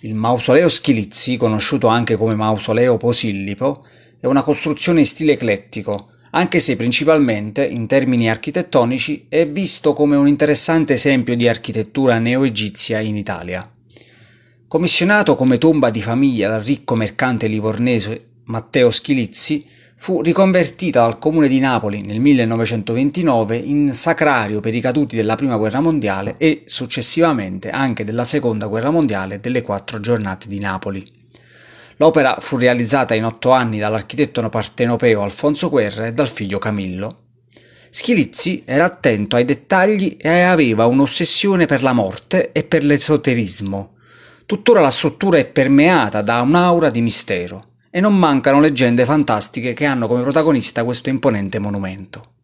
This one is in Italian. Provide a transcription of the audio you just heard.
Il mausoleo Schilizzi, conosciuto anche come mausoleo Posillipo, è una costruzione in stile eclettico, anche se principalmente, in termini architettonici, è visto come un interessante esempio di architettura neo-egizia in Italia. Commissionato come tomba di famiglia dal ricco mercante livornese Matteo Schilizzi, fu riconvertita dal comune di Napoli nel 1929 in sacrario per i caduti della Prima Guerra Mondiale e successivamente anche della Seconda Guerra Mondiale delle quattro giornate di Napoli. L'opera fu realizzata in otto anni dall'architetto partenopeo Alfonso Guerra e dal figlio Camillo. Schilizzi era attento ai dettagli e aveva un'ossessione per la morte e per l'esoterismo. Tuttora la struttura è permeata da un'aura di mistero e non mancano leggende fantastiche che hanno come protagonista questo imponente monumento.